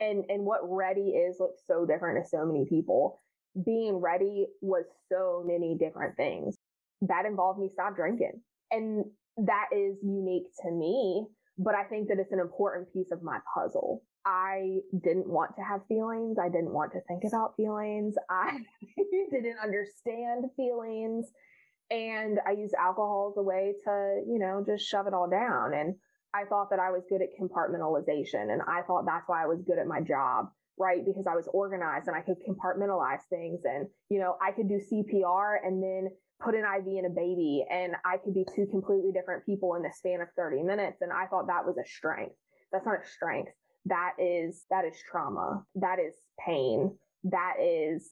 and and what ready is looks so different to so many people being ready was so many different things that involved me stop drinking and that is unique to me but i think that it's an important piece of my puzzle I didn't want to have feelings. I didn't want to think about feelings. I didn't understand feelings. And I used alcohol as a way to, you know, just shove it all down. And I thought that I was good at compartmentalization. And I thought that's why I was good at my job, right? Because I was organized and I could compartmentalize things. And, you know, I could do CPR and then put an IV in a baby. And I could be two completely different people in the span of 30 minutes. And I thought that was a strength. That's not a strength that is that is trauma that is pain that is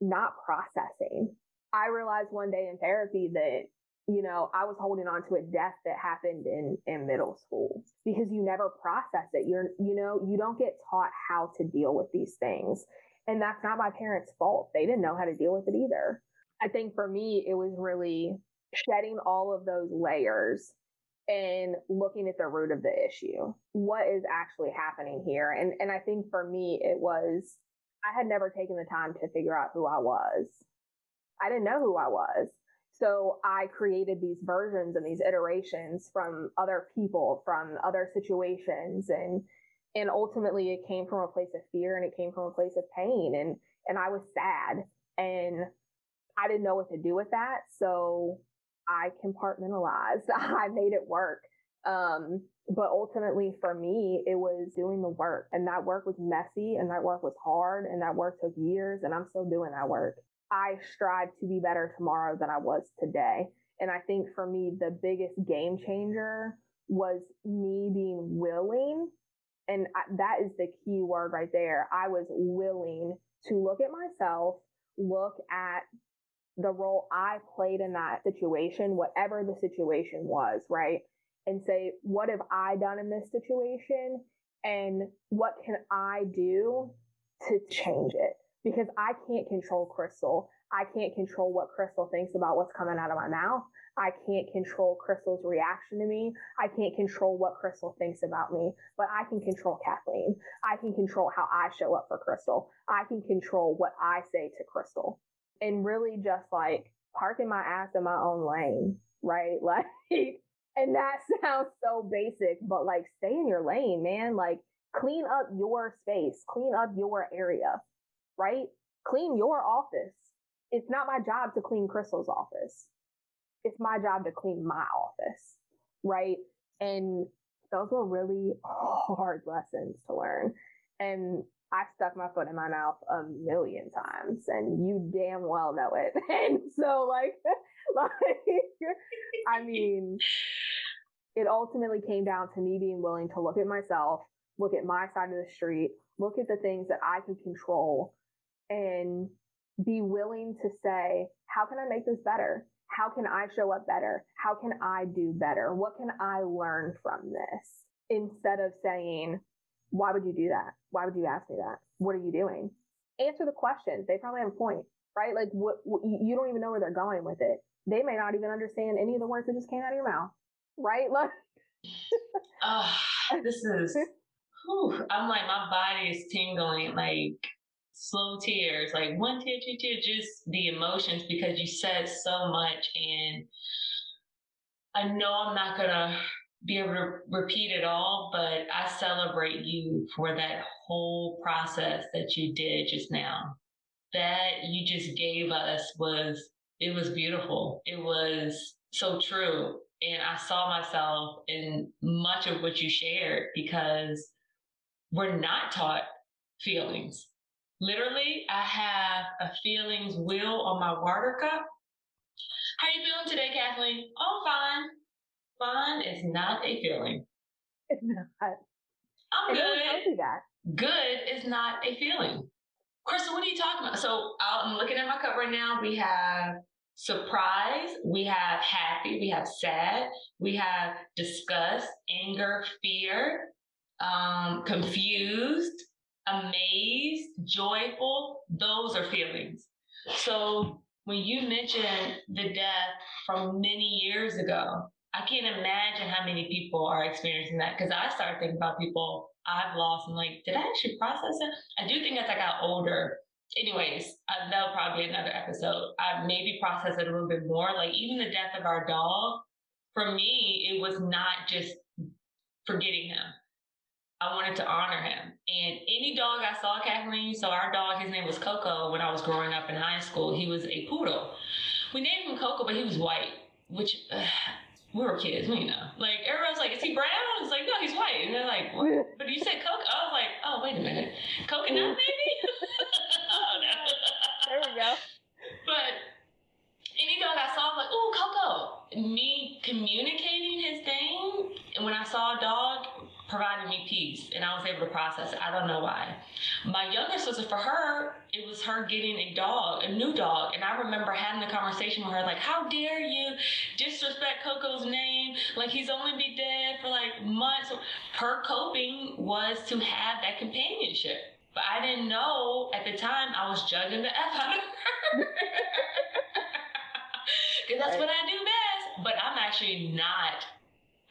not processing i realized one day in therapy that you know i was holding on to a death that happened in in middle school because you never process it you're you know you don't get taught how to deal with these things and that's not my parents fault they didn't know how to deal with it either i think for me it was really shedding all of those layers and looking at the root of the issue. What is actually happening here? And and I think for me it was I had never taken the time to figure out who I was. I didn't know who I was. So I created these versions and these iterations from other people, from other situations and and ultimately it came from a place of fear and it came from a place of pain and and I was sad and I didn't know what to do with that. So I compartmentalized. I made it work. Um, but ultimately for me, it was doing the work and that work was messy and that work was hard and that work took years and I'm still doing that work. I strive to be better tomorrow than I was today. And I think for me, the biggest game changer was me being willing. And that is the key word right there. I was willing to look at myself, look at the role I played in that situation, whatever the situation was, right? And say, what have I done in this situation? And what can I do to change it? Because I can't control Crystal. I can't control what Crystal thinks about what's coming out of my mouth. I can't control Crystal's reaction to me. I can't control what Crystal thinks about me, but I can control Kathleen. I can control how I show up for Crystal. I can control what I say to Crystal and really just like parking my ass in my own lane, right? Like, and that sounds so basic, but like stay in your lane, man. Like clean up your space, clean up your area, right? Clean your office. It's not my job to clean Crystal's office. It's my job to clean my office, right? And those were really hard lessons to learn. And I stuck my foot in my mouth a million times and you damn well know it. And so like, like, I mean, it ultimately came down to me being willing to look at myself, look at my side of the street, look at the things that I could control and be willing to say, how can I make this better? How can I show up better? How can I do better? What can I learn from this? Instead of saying, why would you do that? Why would you ask me that? What are you doing? Answer the question. They probably have a point, right? Like what, what you don't even know where they're going with it. They may not even understand any of the words that just came out of your mouth, right? Like, oh, this is. Whew, I'm like my body is tingling, like slow tears, like one tear, two tear, just the emotions because you said so much, and I know I'm not gonna be able to repeat it all, but I celebrate you for that whole process that you did just now. That you just gave us was, it was beautiful. It was so true. And I saw myself in much of what you shared because we're not taught feelings. Literally, I have a feelings wheel on my water cup. How you feeling today, Kathleen? Oh, fine. Fun is not a feeling. It's not. I'm good. that. Good is not a feeling. Crystal, what are you talking about? So I'm looking at my cup right now. We have surprise, we have happy, we have sad, we have disgust, anger, fear, um, confused, amazed, joyful. Those are feelings. So when you mentioned the death from many years ago, I can't imagine how many people are experiencing that because I started thinking about people I've lost and like, did I actually process it? I do think as I got older, anyways, uh, that'll probably be another episode. I maybe process it a little bit more. Like even the death of our dog, for me, it was not just forgetting him. I wanted to honor him. And any dog I saw, Kathleen, so our dog, his name was Coco when I was growing up in high school. He was a poodle. We named him Coco, but he was white, which uh, we were kids, we know. Like everyone's like, is he brown? It's like, no, he's white. And they're like, what? but you said Coco. I was like, oh, wait a minute, coconut maybe. oh no. There we go. But any dog I saw, I'm like, oh, Coco. Me communicating his thing, and when I saw a dog, provided me peace and I was able to process it. I don't know why. My younger sister, for her, her getting a dog, a new dog. And I remember having the conversation with her, like, how dare you disrespect Coco's name? Like, he's only been dead for like months. Her coping was to have that companionship. But I didn't know at the time I was judging the F out of her. Because that's what I do best. But I'm actually not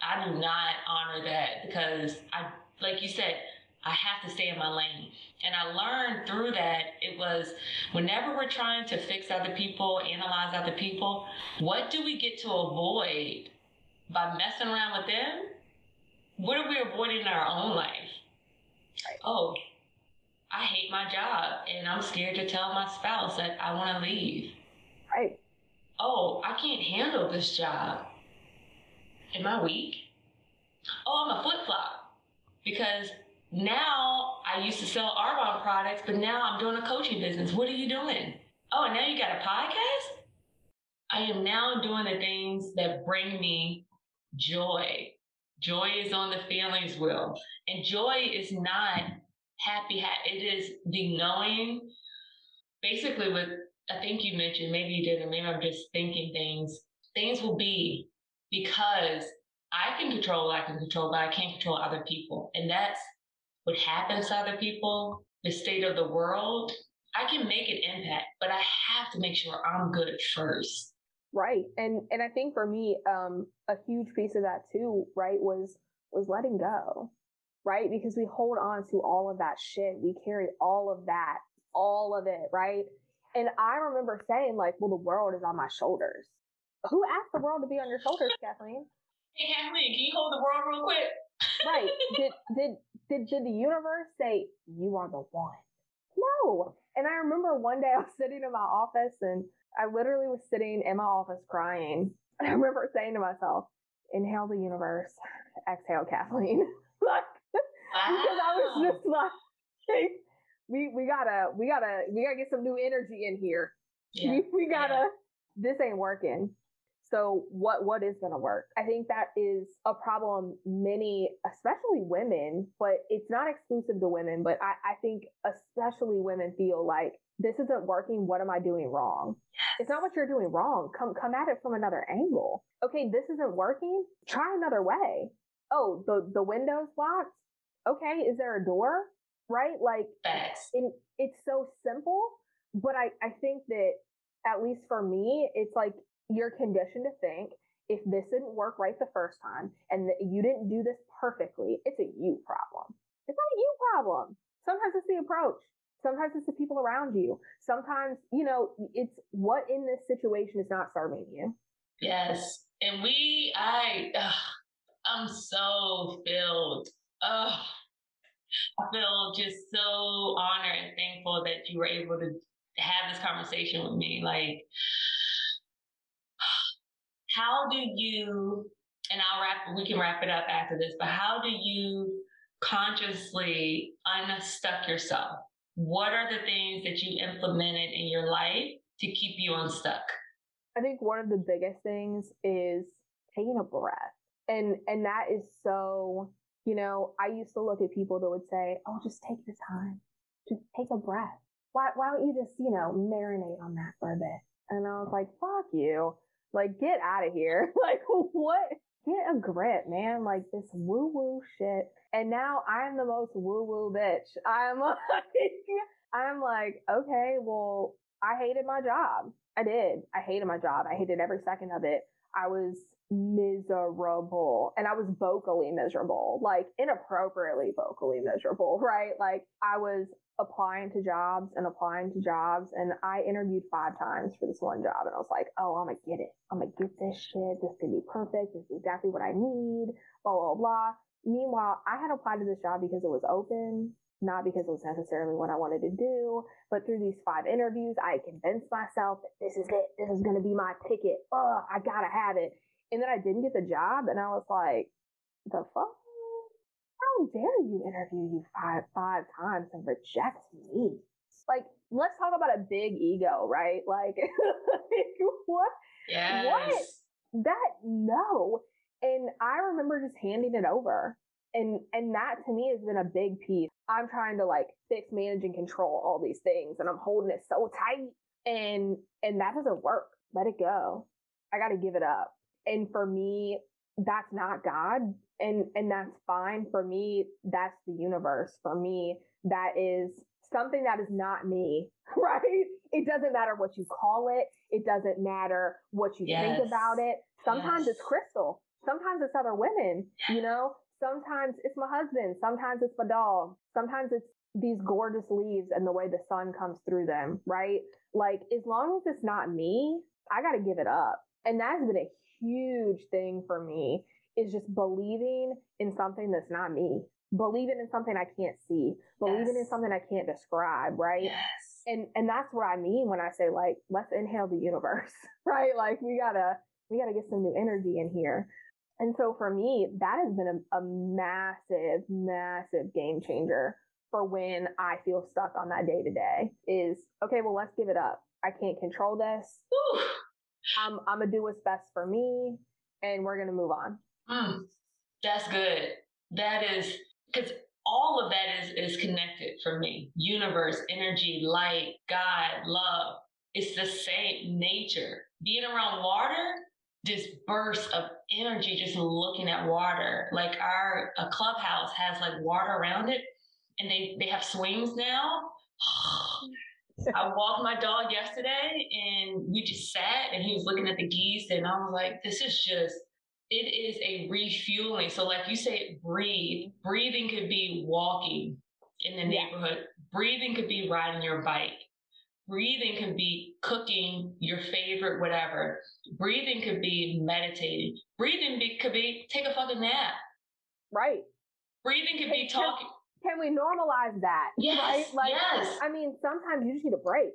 I do not honor that because I, like you said, I have to stay in my lane. And I learned through that it was whenever we're trying to fix other people, analyze other people, what do we get to avoid by messing around with them? What are we avoiding in our own life? Oh, I hate my job and I'm scared to tell my spouse that I want to leave. Right. Oh, I can't handle this job. Am I weak? Oh, I'm a flip flop because now I used to sell Arbonne products, but now I'm doing a coaching business. What are you doing? Oh, and now you got a podcast? I am now doing the things that bring me joy. Joy is on the feelings wheel. And joy is not happy. It is the knowing, basically, what I think you mentioned, maybe you didn't, maybe I'm just thinking things. Things will be because I can control what I can control, but I can't control other people. And that's what happens to other people, the state of the world. I can make an impact, but I have to make sure I'm good first. Right. And and I think for me, um, a huge piece of that too, right, was was letting go. Right? Because we hold on to all of that shit. We carry all of that, all of it, right? And I remember saying, like, well, the world is on my shoulders. Who asked the world to be on your shoulders, Kathleen? Hey, Kathleen, can you hold the world real quick? Right. Did, did, did, did the universe say, you are the one? No. And I remember one day I was sitting in my office and I literally was sitting in my office crying. And I remember saying to myself, inhale the universe, exhale Kathleen. like, wow. because I was just like, we, we gotta, we gotta, we gotta get some new energy in here. Yeah. We, we gotta, yeah. this ain't working. So what what is going to work? I think that is a problem many, especially women, but it's not exclusive to women, but I, I think especially women feel like this isn't working. What am I doing wrong? It's not what you're doing wrong. Come come at it from another angle. Okay, this isn't working. Try another way. Oh, the the window's locked. Okay, is there a door? Right? Like it, it's so simple, but I I think that at least for me, it's like you're conditioned to think if this didn't work right the first time and that you didn't do this perfectly, it's a you problem. It's not a you problem. Sometimes it's the approach. Sometimes it's the people around you. Sometimes, you know, it's what in this situation is not serving you. Yes. And we, I, I'm so filled. Oh, I feel just so honored and thankful that you were able to have this conversation with me. Like, how do you, and I'll wrap, we can wrap it up after this, but how do you consciously unstuck yourself? What are the things that you implemented in your life to keep you unstuck? I think one of the biggest things is taking a breath. And and that is so, you know, I used to look at people that would say, "Oh, just take your time. Just take a breath. Why why don't you just, you know, marinate on that for a bit?" And I was like, "Fuck you. Like, get out of here. like, what? Get a grip, man. Like this woo woo shit. And now I'm the most woo woo bitch. I'm like, I'm like, okay, well, I hated my job. I did. I hated my job. I hated every second of it. I was miserable and I was vocally miserable, like inappropriately vocally miserable, right? Like I was applying to jobs and applying to jobs. And I interviewed five times for this one job. And I was like, oh, I'm going to get it. I'm going to get this shit. This could be perfect. This is exactly what I need. Blah, blah, blah. Meanwhile, I had applied to this job because it was open, not because it was necessarily what I wanted to do. But through these five interviews, I convinced myself that this is it. This is going to be my ticket. Oh, I got to have it. And then I didn't get the job. And I was like, the fuck? How dare you interview you five, five times and reject me? Like, let's talk about a big ego, right? Like, what? Yes. What? That no. And I remember just handing it over. And and that to me has been a big piece. I'm trying to like fix, manage, and control all these things, and I'm holding it so tight. And and that doesn't work. Let it go. I gotta give it up. And for me, that's not God. And and that's fine. For me, that's the universe. For me, that is something that is not me, right? It doesn't matter what you call it. It doesn't matter what you yes. think about it. Sometimes yes. it's crystal. Sometimes it's other women, you know? Sometimes it's my husband. Sometimes it's my dog. Sometimes it's these gorgeous leaves and the way the sun comes through them, right? Like, as long as it's not me, I got to give it up. And that's been a huge thing for me is just believing in something that's not me, believing in something I can't see, believing yes. in something I can't describe, right? Yes. And and that's what I mean when I say like, let's inhale the universe, right? Like we gotta we gotta get some new energy in here. And so for me, that has been a, a massive, massive game changer for when I feel stuck on that day to day is okay, well, let's give it up. I can't control this. I'm, I'm gonna do what's best for me and we're gonna move on. Mm, that's good. That is because all of that is is connected for me. Universe, energy, light, God, love. It's the same nature. Being around water this burst of energy just looking at water. Like our a clubhouse has like water around it, and they they have swings now. I walked my dog yesterday, and we just sat, and he was looking at the geese, and I was like, "This is just." It is a refueling. So, like you say, breathe. Breathing could be walking in the neighborhood. Breathing could be riding your bike Breathing could be cooking your favorite whatever. Breathing could be meditating. Breathing be, could be take a fucking nap. Right. Breathing could be talking. Can, can we normalize that? Yes. Right? Like, yes. I mean, sometimes you just need a break.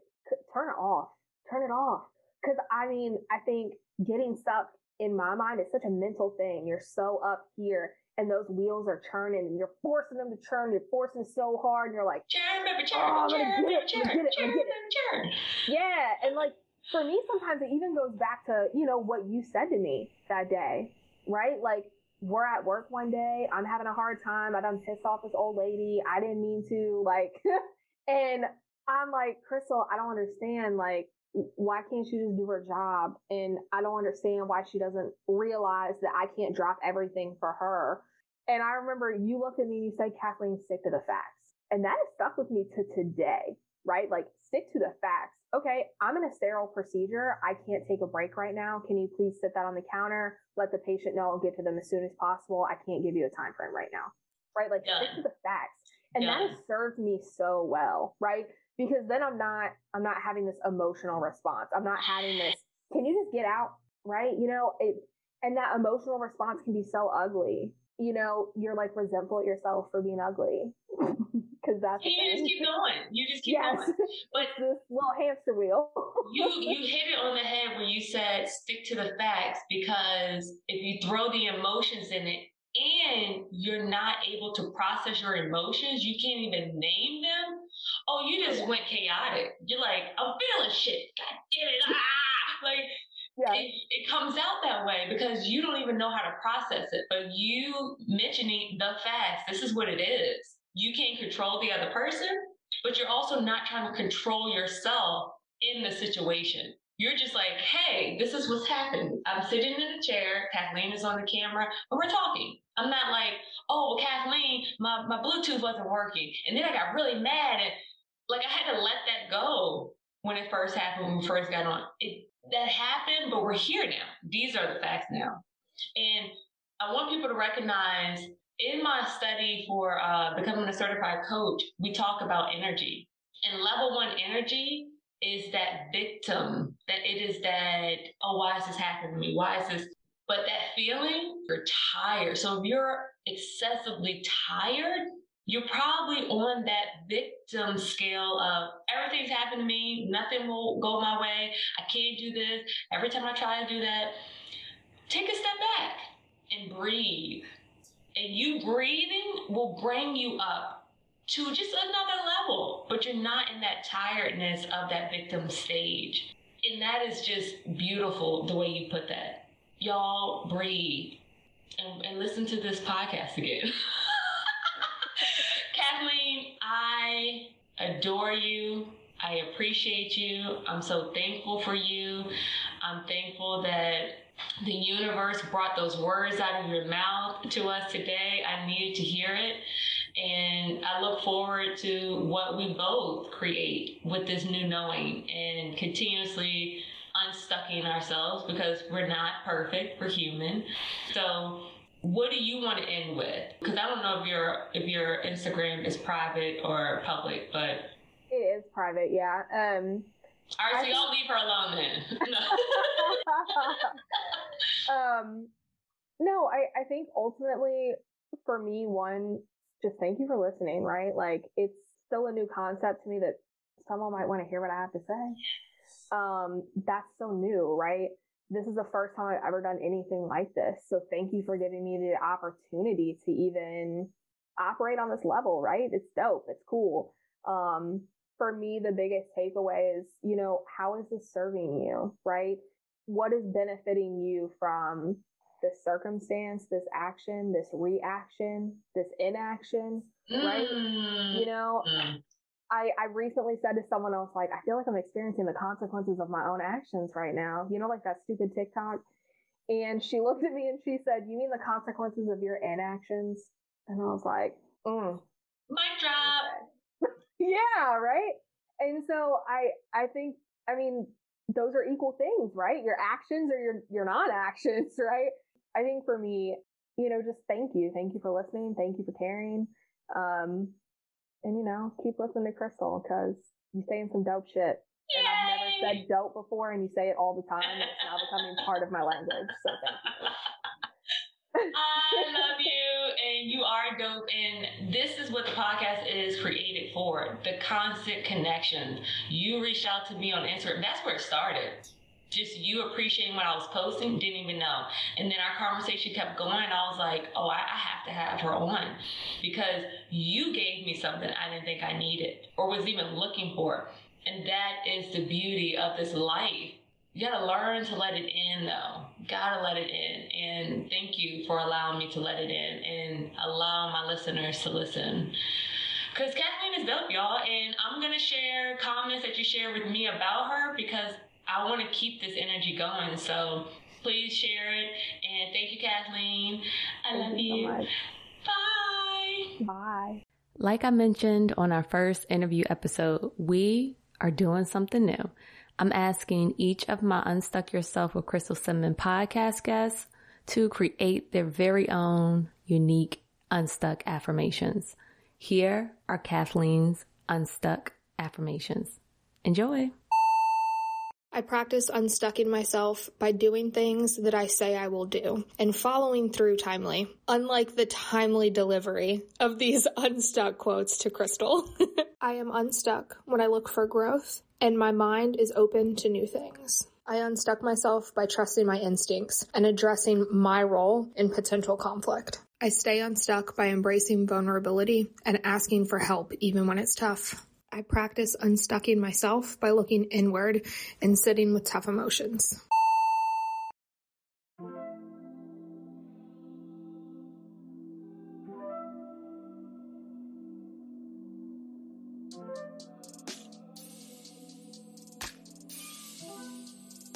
Turn it off. Turn it off. Because I mean, I think getting stuck in my mind is such a mental thing. You're so up here and those wheels are churning and you're forcing them to churn. You're forcing so hard and you're like, churn, baby, churn, oh, I'm churn, gonna get it, churn, get it, churn, get it. Churn. Yeah. And like for me, sometimes it even goes back to, you know, what you said to me that day, right? Like we're at work one day. I'm having a hard time. I done pissed off this old lady. I didn't mean to like, and I'm like, Crystal, I don't understand. Like, why can't she just do her job? And I don't understand why she doesn't realize that I can't drop everything for her. And I remember you looked at me and you said, Kathleen, stick to the facts. And that has stuck with me to today, right? Like, stick to the facts. Okay, I'm in a sterile procedure. I can't take a break right now. Can you please sit that on the counter? Let the patient know I'll get to them as soon as possible. I can't give you a time frame right now. Right? Like, Done. stick to the facts. And Done. that has served me so well, right? Because then I'm not I'm not having this emotional response. I'm not having this. Can you just get out? Right? You know, it and that emotional response can be so ugly. You know, you're like resentful at yourself for being ugly because that's. You just keep going. You just keep yes. going. But this little hamster wheel. you you hit it on the head when you said stick to the facts because if you throw the emotions in it and you're not able to process your emotions, you can't even name them oh, you just went chaotic. You're like, I'm feeling shit. God damn it. Ah! Like, yeah. it, it comes out that way because you don't even know how to process it. But you mentioning the facts, this is what it is. You can't control the other person, but you're also not trying to control yourself in the situation. You're just like, hey, this is what's happening. I'm sitting in a chair. Kathleen is on the camera, and we're talking. I'm not like, oh, Kathleen, my, my Bluetooth wasn't working. And then I got really mad and like I had to let that go when it first happened, when we first got on. It that happened, but we're here now. These are the facts now. And I want people to recognize in my study for uh, becoming a certified coach, we talk about energy. And level one energy is that victim, that it is that, oh, why is this happening to me? Why is this? But that feeling, you're tired. So if you're excessively tired, you're probably on that victim scale of everything's happened to me, nothing will go my way, I can't do this. Every time I try to do that, take a step back and breathe. And you breathing will bring you up to just another level, but you're not in that tiredness of that victim stage. And that is just beautiful the way you put that. Y'all breathe and, and listen to this podcast again. Kathleen, I adore you. I appreciate you. I'm so thankful for you. I'm thankful that the universe brought those words out of your mouth to us today. I needed to hear it. And I look forward to what we both create with this new knowing and continuously unstucking ourselves because we're not perfect, we're human. So what do you want to end with? Because I don't know if your if your Instagram is private or public, but it is private, yeah. Um all right, so y'all leave her alone then. No. um no, I, I think ultimately for me, one, just thank you for listening, right? Like it's still a new concept to me that someone might want to hear what I have to say. Um, that's so new, right? This is the first time I've ever done anything like this. So thank you for giving me the opportunity to even operate on this level, right? It's dope. It's cool. Um, for me, the biggest takeaway is, you know, how is this serving you, right? What is benefiting you from this circumstance, this action, this reaction, this inaction, right? Mm. You know, mm. I, I recently said to someone else, like, I feel like I'm experiencing the consequences of my own actions right now. You know, like that stupid TikTok. And she looked at me and she said, You mean the consequences of your inactions? And I was like, mm. Mic drop. yeah, right. And so I I think I mean those are equal things, right? Your actions or your your non-actions, right? I think for me, you know, just thank you. Thank you for listening. Thank you for caring. Um, and you know, keep listening to Crystal because you're saying some dope shit. Yay! And I've never said dope before, and you say it all the time. And it's now becoming part of my language. So thank you. I love you, and you are dope. And this is what the podcast is created for the constant connection. You reached out to me on Instagram. That's where it started just you appreciating what I was posting, didn't even know. And then our conversation kept going, and I was like, oh, I, I, have to have her on because you gave me something I didn't think I needed or was even looking for. And that is the beauty of this life. You gotta learn to let it in though. Gotta let it in. And thank you for allowing me to let it in and allow my listeners to listen. Because Kathleen is dope, y'all. And I'm gonna share comments that you share with me about her because I want to keep this energy going. So please share it. And thank you, Kathleen. I thank love you. you. So Bye. Bye. Like I mentioned on our first interview episode, we are doing something new. I'm asking each of my Unstuck Yourself with Crystal Simmons podcast guests to create their very own unique unstuck affirmations. Here are Kathleen's unstuck affirmations. Enjoy. I practice unstucking myself by doing things that I say I will do and following through timely, unlike the timely delivery of these unstuck quotes to Crystal. I am unstuck when I look for growth and my mind is open to new things. I unstuck myself by trusting my instincts and addressing my role in potential conflict. I stay unstuck by embracing vulnerability and asking for help even when it's tough. I practice unstucking myself by looking inward and sitting with tough emotions.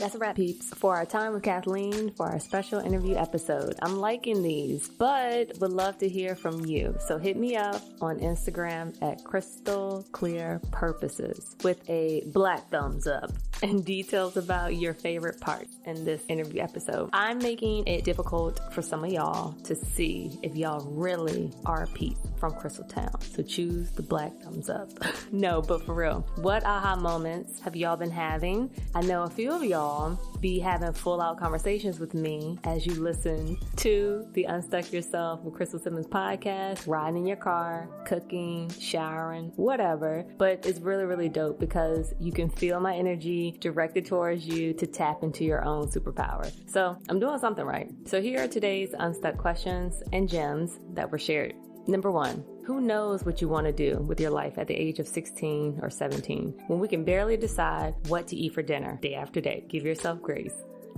That's a wrap, peeps, for our time with Kathleen for our special interview episode. I'm liking these, but would love to hear from you. So hit me up on Instagram at Crystal Clear Purposes with a black thumbs up. And details about your favorite parts in this interview episode. I'm making it difficult for some of y'all to see if y'all really are peeps from Crystal Town. So choose the black thumbs up. no, but for real, what aha moments have y'all been having? I know a few of y'all be having full out conversations with me as you listen to the Unstuck Yourself with Crystal Simmons podcast, riding in your car, cooking, showering, whatever. But it's really, really dope because you can feel my energy directed towards you to tap into your own superpower. So I'm doing something right. So here are today's unstuck questions and gems that were shared. Number one, who knows what you want to do with your life at the age of 16 or 17 when we can barely decide what to eat for dinner day after day? Give yourself grace.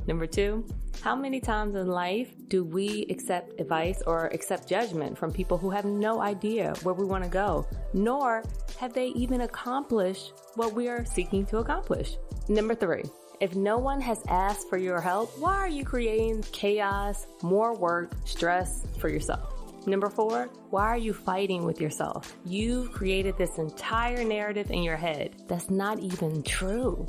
Number two, how many times in life do we accept advice or accept judgment from people who have no idea where we want to go, nor have they even accomplished what we are seeking to accomplish? Number three, if no one has asked for your help, why are you creating chaos, more work, stress for yourself? Number four, why are you fighting with yourself? You've created this entire narrative in your head that's not even true.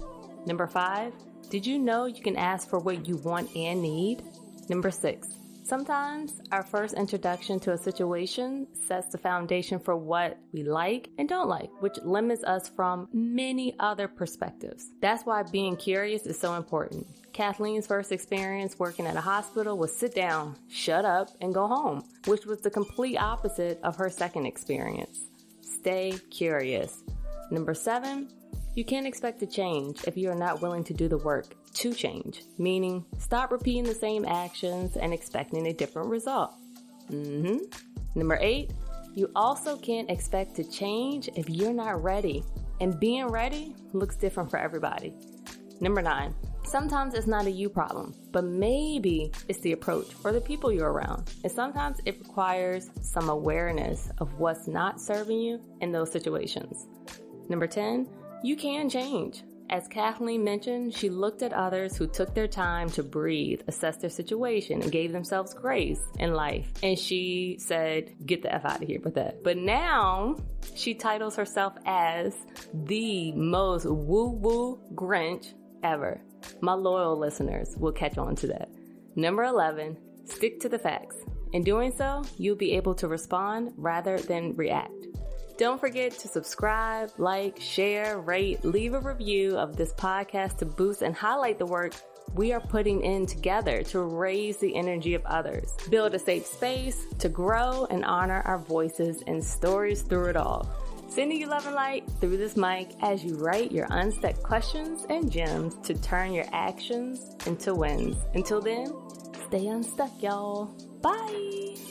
Number five, did you know you can ask for what you want and need? Number six, sometimes our first introduction to a situation sets the foundation for what we like and don't like, which limits us from many other perspectives. That's why being curious is so important. Kathleen's first experience working at a hospital was sit down, shut up, and go home, which was the complete opposite of her second experience. Stay curious. Number seven, you can't expect to change if you are not willing to do the work to change, meaning stop repeating the same actions and expecting a different result. Mm-hmm. Number eight, you also can't expect to change if you're not ready. And being ready looks different for everybody. Number nine, sometimes it's not a you problem, but maybe it's the approach or the people you're around. And sometimes it requires some awareness of what's not serving you in those situations. Number 10, you can change. As Kathleen mentioned, she looked at others who took their time to breathe, assess their situation, and gave themselves grace in life. And she said, Get the F out of here with that. But now she titles herself as the most woo woo Grinch ever. My loyal listeners will catch on to that. Number 11, stick to the facts. In doing so, you'll be able to respond rather than react. Don't forget to subscribe, like, share, rate, leave a review of this podcast to boost and highlight the work we are putting in together to raise the energy of others, build a safe space to grow and honor our voices and stories through it all. Sending you love and light through this mic as you write your unstuck questions and gems to turn your actions into wins. Until then, stay unstuck, y'all. Bye.